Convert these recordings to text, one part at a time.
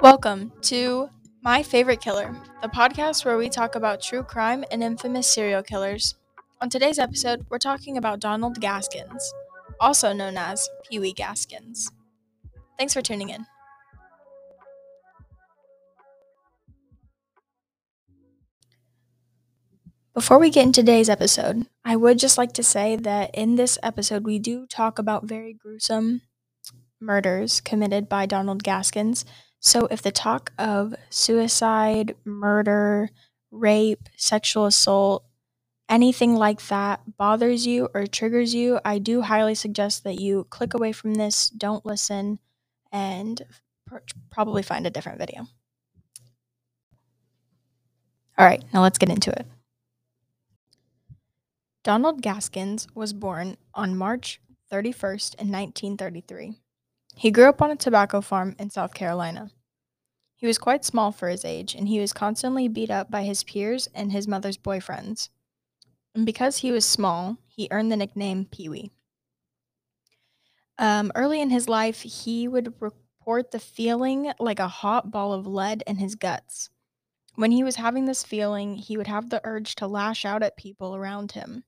Welcome to My Favorite Killer, the podcast where we talk about true crime and infamous serial killers. On today's episode, we're talking about Donald Gaskins, also known as Pee Wee Gaskins. Thanks for tuning in. Before we get into today's episode, I would just like to say that in this episode, we do talk about very gruesome murders committed by Donald Gaskins. So if the talk of suicide, murder, rape, sexual assault, anything like that bothers you or triggers you, I do highly suggest that you click away from this, don't listen, and pr- probably find a different video. All right, now let's get into it. Donald Gaskins was born on March 31st in 1933. He grew up on a tobacco farm in South Carolina. He was quite small for his age, and he was constantly beat up by his peers and his mother's boyfriends. And because he was small, he earned the nickname Pee Wee. Um, early in his life, he would report the feeling like a hot ball of lead in his guts. When he was having this feeling, he would have the urge to lash out at people around him.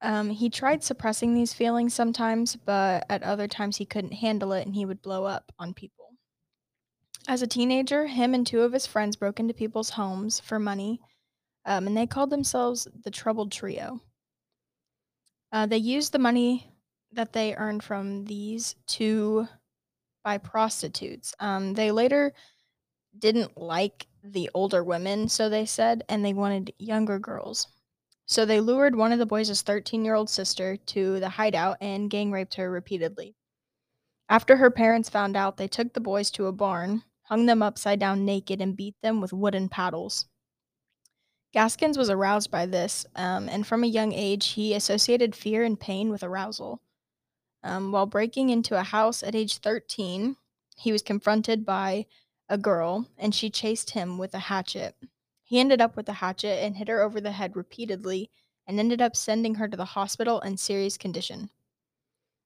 Um, he tried suppressing these feelings sometimes, but at other times he couldn't handle it and he would blow up on people. As a teenager, him and two of his friends broke into people's homes for money, um, and they called themselves the Troubled Trio. Uh, they used the money that they earned from these to buy prostitutes. Um, they later didn't like the older women, so they said, and they wanted younger girls. So they lured one of the boys' 13 year old sister to the hideout and gang raped her repeatedly. After her parents found out, they took the boys to a barn, hung them upside down naked, and beat them with wooden paddles. Gaskins was aroused by this, um, and from a young age, he associated fear and pain with arousal. Um, while breaking into a house at age 13, he was confronted by a girl, and she chased him with a hatchet. He ended up with a hatchet and hit her over the head repeatedly and ended up sending her to the hospital in serious condition.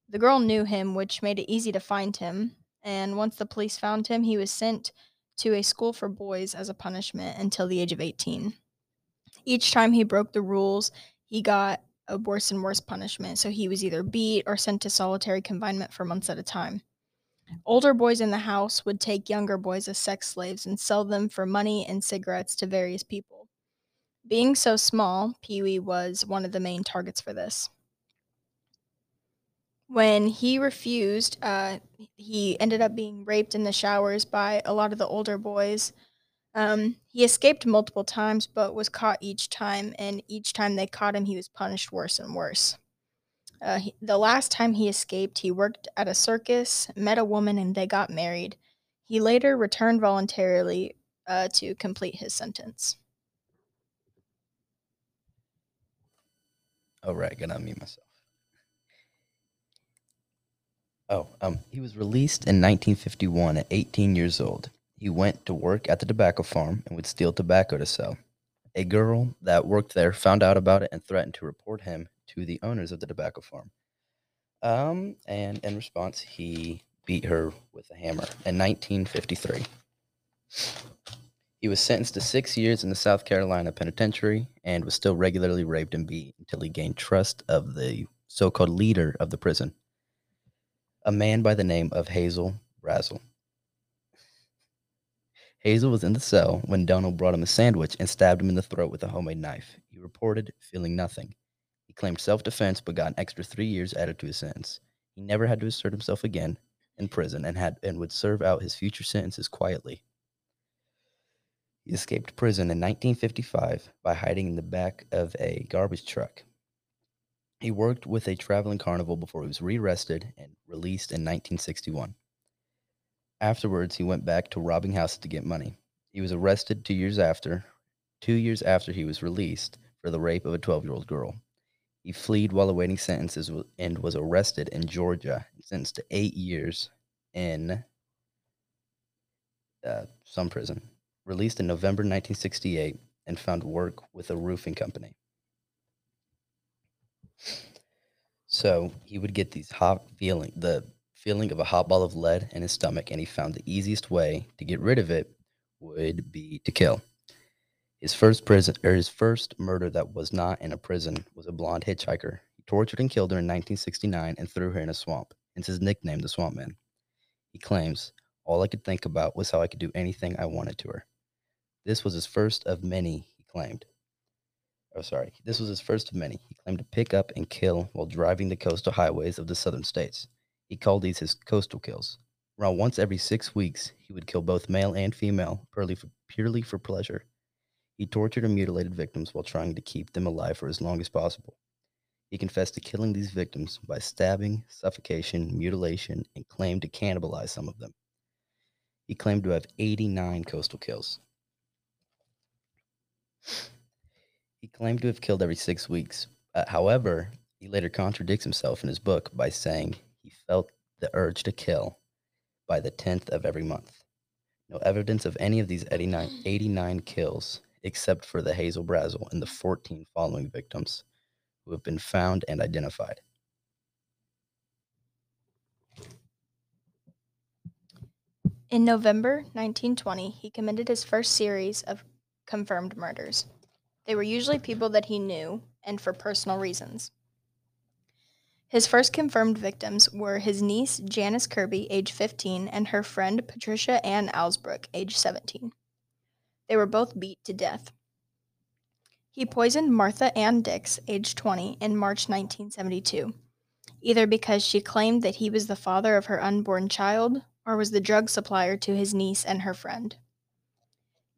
The girl knew him, which made it easy to find him, and once the police found him, he was sent to a school for boys as a punishment until the age of 18. Each time he broke the rules, he got a worse and worse punishment, so he was either beat or sent to solitary confinement for months at a time. Older boys in the house would take younger boys as sex slaves and sell them for money and cigarettes to various people. Being so small, Pee Wee was one of the main targets for this. When he refused, uh, he ended up being raped in the showers by a lot of the older boys. Um, he escaped multiple times, but was caught each time, and each time they caught him, he was punished worse and worse. Uh, he, the last time he escaped, he worked at a circus, met a woman, and they got married. He later returned voluntarily uh, to complete his sentence. Oh, right. Gonna unmute myself. Oh, um, he was released in 1951 at 18 years old. He went to work at the tobacco farm and would steal tobacco to sell. A girl that worked there found out about it and threatened to report him to the owners of the tobacco farm. Um, and in response, he beat her with a hammer in 1953. He was sentenced to six years in the South Carolina penitentiary and was still regularly raped and beat until he gained trust of the so called leader of the prison, a man by the name of Hazel Brazell. Hazel was in the cell when Donald brought him a sandwich and stabbed him in the throat with a homemade knife. He reported feeling nothing. He claimed self defense but got an extra three years added to his sentence. He never had to assert himself again in prison and had and would serve out his future sentences quietly. He escaped prison in 1955 by hiding in the back of a garbage truck. He worked with a traveling carnival before he was rearrested and released in 1961. Afterwards, he went back to robbing houses to get money. He was arrested two years after, two years after he was released for the rape of a 12-year-old girl. He fled while awaiting sentences and was arrested in Georgia and sentenced to eight years in uh, some prison. Released in November 1968 and found work with a roofing company. So he would get these hot feeling, the feeling of a hot ball of lead in his stomach, and he found the easiest way to get rid of it would be to kill. His first prison or his first murder that was not in a prison was a blonde hitchhiker. He tortured and killed her in 1969 and threw her in a swamp. Hence his nickname, the Swamp Man. He claims, all I could think about was how I could do anything I wanted to her. This was his first of many, he claimed. Oh, sorry. This was his first of many. He claimed to pick up and kill while driving the coastal highways of the southern states. He called these his coastal kills. Around once every six weeks, he would kill both male and female purely for, purely for pleasure. He tortured and mutilated victims while trying to keep them alive for as long as possible. He confessed to killing these victims by stabbing, suffocation, mutilation, and claimed to cannibalize some of them. He claimed to have 89 coastal kills. He claimed to have killed every six weeks. Uh, however, he later contradicts himself in his book by saying he felt the urge to kill by the 10th of every month. No evidence of any of these 89, 89 kills except for the Hazel Brazell and the 14 following victims who have been found and identified. In November 1920, he committed his first series of confirmed murders. They were usually people that he knew and for personal reasons. His first confirmed victims were his niece Janice Kirby, age 15, and her friend Patricia Ann Alsbrook, age 17. They were both beat to death. He poisoned Martha Ann Dicks, age 20, in March 1972, either because she claimed that he was the father of her unborn child or was the drug supplier to his niece and her friend.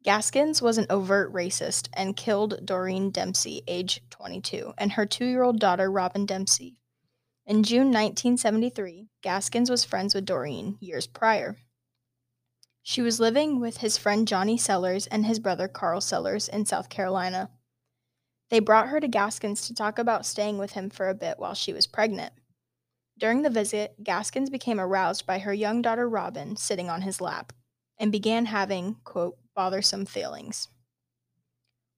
Gaskins was an overt racist and killed Doreen Dempsey, age 22, and her two year old daughter, Robin Dempsey. In June 1973, Gaskins was friends with Doreen years prior. She was living with his friend Johnny Sellers and his brother Carl Sellers in South Carolina. They brought her to Gaskins to talk about staying with him for a bit while she was pregnant. During the visit, Gaskins became aroused by her young daughter Robin sitting on his lap and began having, quote, bothersome feelings.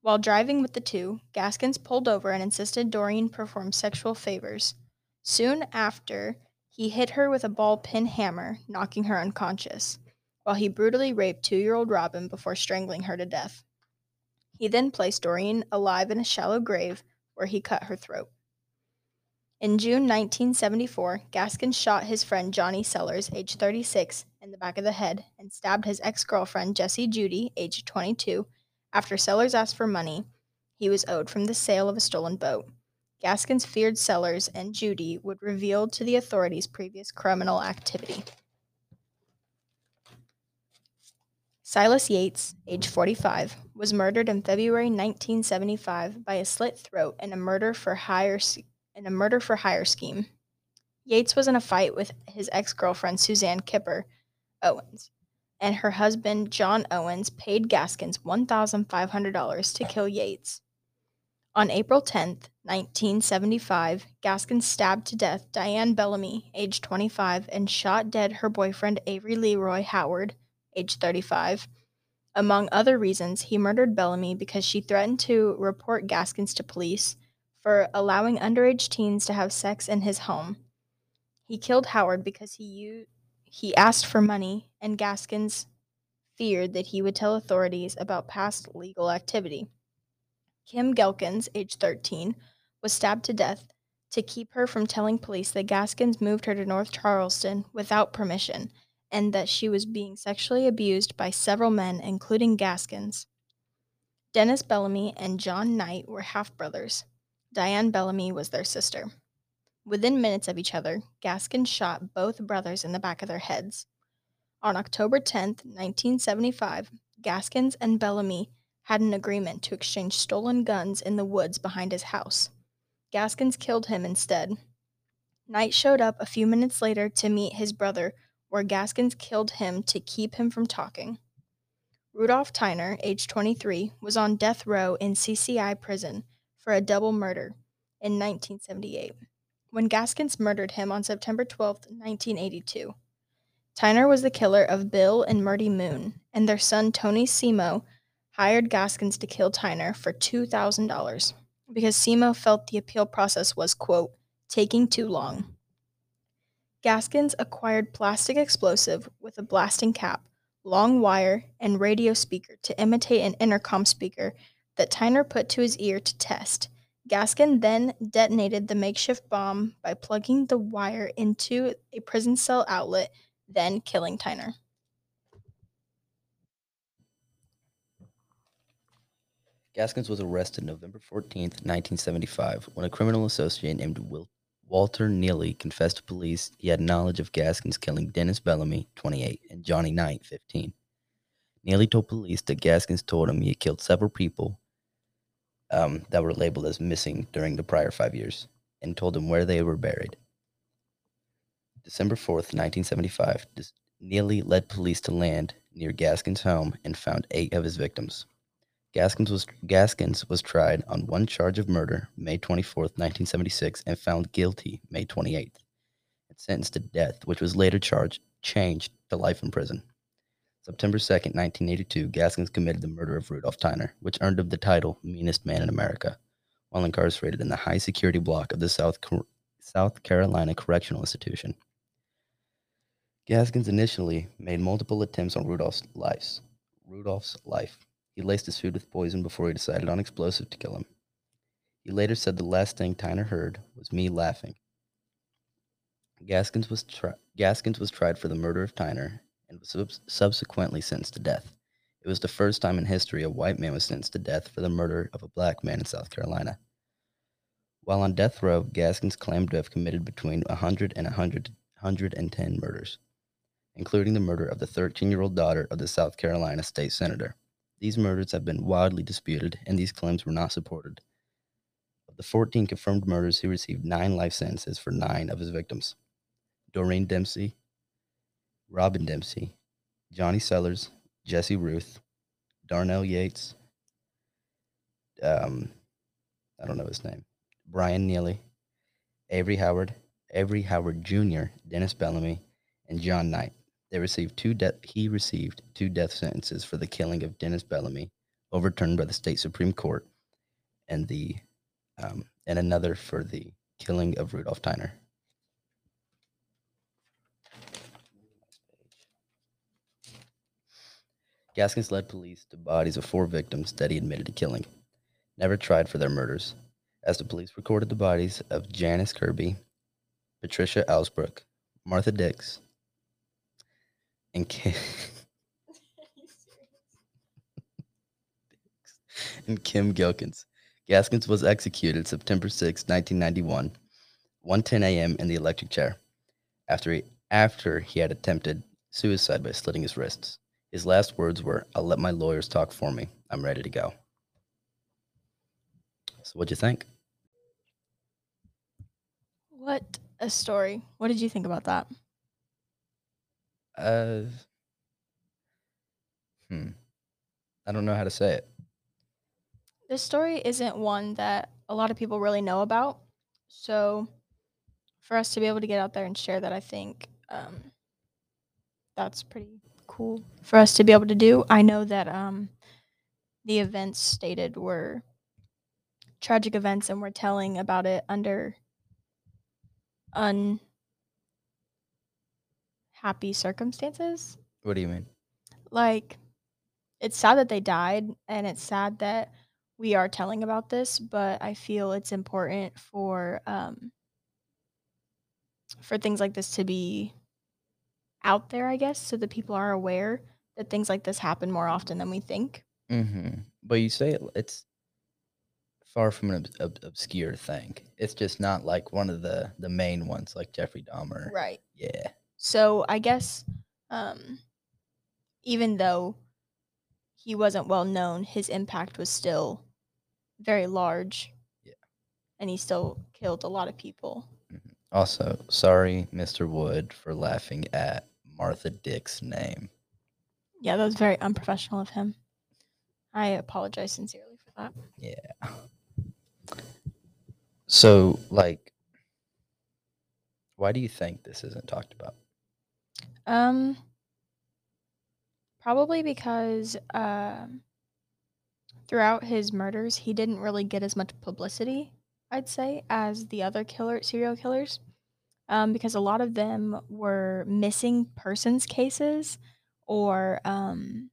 While driving with the two, Gaskins pulled over and insisted Doreen perform sexual favors. Soon after, he hit her with a ball peen hammer, knocking her unconscious while he brutally raped two year old Robin before strangling her to death. He then placed Doreen alive in a shallow grave where he cut her throat. In June 1974, Gaskins shot his friend Johnny Sellers, age 36, in the back of the head and stabbed his ex girlfriend Jessie Judy, age 22, after Sellers asked for money he was owed from the sale of a stolen boat. Gaskins feared Sellers and Judy would reveal to the authorities previous criminal activity. Silas Yates, age 45, was murdered in February 1975 by a slit throat in a murder for hire in a murder for hire scheme. Yates was in a fight with his ex-girlfriend Suzanne Kipper Owens, and her husband John Owens paid Gaskins $1,500 to kill Yates. On April 10, 1975, Gaskins stabbed to death Diane Bellamy, age 25, and shot dead her boyfriend Avery Leroy Howard, age 35. Among other reasons, he murdered Bellamy because she threatened to report Gaskins to police for allowing underage teens to have sex in his home. He killed Howard because he used, he asked for money and Gaskins feared that he would tell authorities about past legal activity. Kim Ghelkins, age 13, was stabbed to death to keep her from telling police that Gaskins moved her to North Charleston without permission and that she was being sexually abused by several men, including Gaskins. Dennis Bellamy and John Knight were half brothers. Diane Bellamy was their sister. Within minutes of each other, Gaskins shot both brothers in the back of their heads. On October 10, 1975, Gaskins and Bellamy had an agreement to exchange stolen guns in the woods behind his house. Gaskins killed him instead. Knight showed up a few minutes later to meet his brother, where Gaskins killed him to keep him from talking. Rudolph Tyner, age 23, was on death row in CCI prison for a double murder in 1978 when Gaskins murdered him on September 12, 1982. Tyner was the killer of Bill and Myrtle Moon, and their son Tony Cimo hired Gaskins to kill Tyner for $2,000 because Cimo felt the appeal process was, quote, taking too long. Gaskins acquired plastic explosive with a blasting cap, long wire, and radio speaker to imitate an intercom speaker that Tyner put to his ear to test. Gaskin then detonated the makeshift bomb by plugging the wire into a prison cell outlet, then killing Tyner. Gaskins was arrested November 14th, 1975, when a criminal associate named Wil- Walter Neely confessed to police he had knowledge of Gaskins killing Dennis Bellamy, 28, and Johnny Knight, 15. Neely told police that Gaskins told him he had killed several people um, that were labeled as missing during the prior five years and told him where they were buried. December 4th, 1975, Neely led police to land near Gaskins' home and found eight of his victims. Gaskins was Gaskins was tried on one charge of murder May 24th, 1976 and found guilty May 28th and sentenced to death, which was later charged changed to life in prison. September 2nd, 1982, Gaskins committed the murder of Rudolph Tyner, which earned him the title Meanest Man in America, while incarcerated in the high security block of the South, Cor- South Carolina Correctional Institution. Gaskins initially made multiple attempts on Rudolph's life. Rudolph's life. He laced his food with poison before he decided on explosive to kill him. He later said the last thing Tyner heard was me laughing. Gaskins was tri- Gaskins was tried for the murder of Tyner and was subs- subsequently sentenced to death. It was the first time in history a white man was sentenced to death for the murder of a black man in South Carolina. While on death row, Gaskins claimed to have committed between 100 and 100, 110 murders, including the murder of the 13 year old daughter of the South Carolina state senator. These murders have been widely disputed, and these claims were not supported. Of the 14 confirmed murders, he received nine life sentences for nine of his victims Doreen Dempsey, Robin Dempsey, Johnny Sellers, Jesse Ruth, Darnell Yates, um, I don't know his name, Brian Neely, Avery Howard, Avery Howard Jr., Dennis Bellamy, and John Knight. They received two. He received two death sentences for the killing of Dennis Bellamy, overturned by the state supreme court, and the um, and another for the killing of Rudolph Tyner. Gaskins led police to bodies of four victims that he admitted to killing, never tried for their murders. As the police recorded the bodies of Janice Kirby, Patricia Alsbrook, Martha Dicks, and Kim, and Kim Gilkins. Gaskins was executed September 6, 1991, 1:10 a.m. in the electric chair, after he, after he had attempted suicide by slitting his wrists. His last words were, "I'll let my lawyers talk for me. I'm ready to go." So, what'd you think? What a story. What did you think about that? Uh, hmm. I don't know how to say it. This story isn't one that a lot of people really know about. So, for us to be able to get out there and share that, I think um, that's pretty cool for us to be able to do. I know that um, the events stated were tragic events, and we're telling about it under unhappy circumstances. What do you mean? like it's sad that they died and it's sad that we are telling about this but i feel it's important for um for things like this to be out there i guess so that people are aware that things like this happen more often than we think Mm-hmm. But you say it, it's far from an ob- ob- obscure thing. It's just not like one of the the main ones, like Jeffrey Dahmer. right Yeah. So i guess um even though he wasn't well known his impact was still very large Yeah. and he still killed a lot of people Also, sorry, Mr. Wood, for laughing at Martha Dick's name. Yeah, that was very unprofessional of him. I apologize sincerely for that. Yeah. So, like, why do you think this isn't talked about? Um, probably because um, throughout his murders, he didn't really get as much publicity, I'd say, as the other killer serial killers. um, because a lot of them were missing persons cases or um,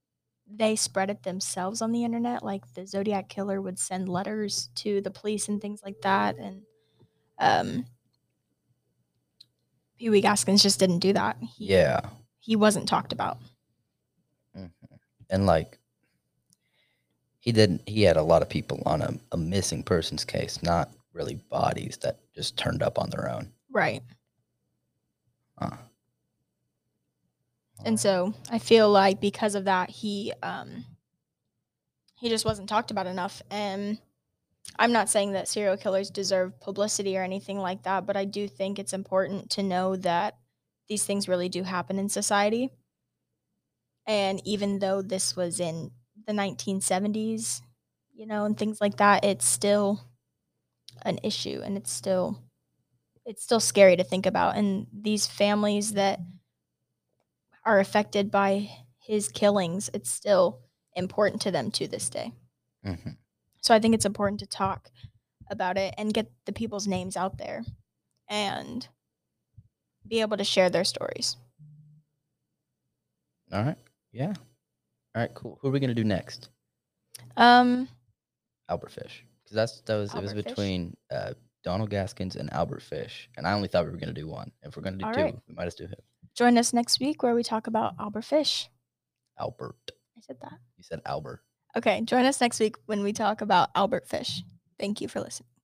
they spread it themselves on the internet. Like the Zodiac killer would send letters to the police and things like that. And um, Pee Wee Gaskins just didn't do that. He, Yeah. He wasn't talked about. hmm And like, he didn't. He had a lot of people on a, a missing persons case, not really bodies that just turned up on their own. Right. Huh. And so I feel like because of that, he um, he just wasn't talked about enough. And I'm not saying that serial killers deserve publicity or anything like that, but I do think it's important to know that these things really do happen in society. And even though this was in the 1970s, you know, and things like that, it's still an issue and it's still it's still scary to think about and these families that are affected by his killings, it's still important to them to this day. hmm So I think it's important to talk about it and get the people's names out there and be able to share their stories. All right. Yeah. All right. Cool. Who are we gonna do next? Um, Albert Fish, because that's that was it was Albert between uh, Donald Gaskins and Albert Fish, and I only thought we were gonna do one. If we're gonna do All two, right. we might as do him. join us next week where we talk about Albert Fish. Albert. I said that. You said Albert. Okay, join us next week when we talk about Albert Fish. Thank you for listening.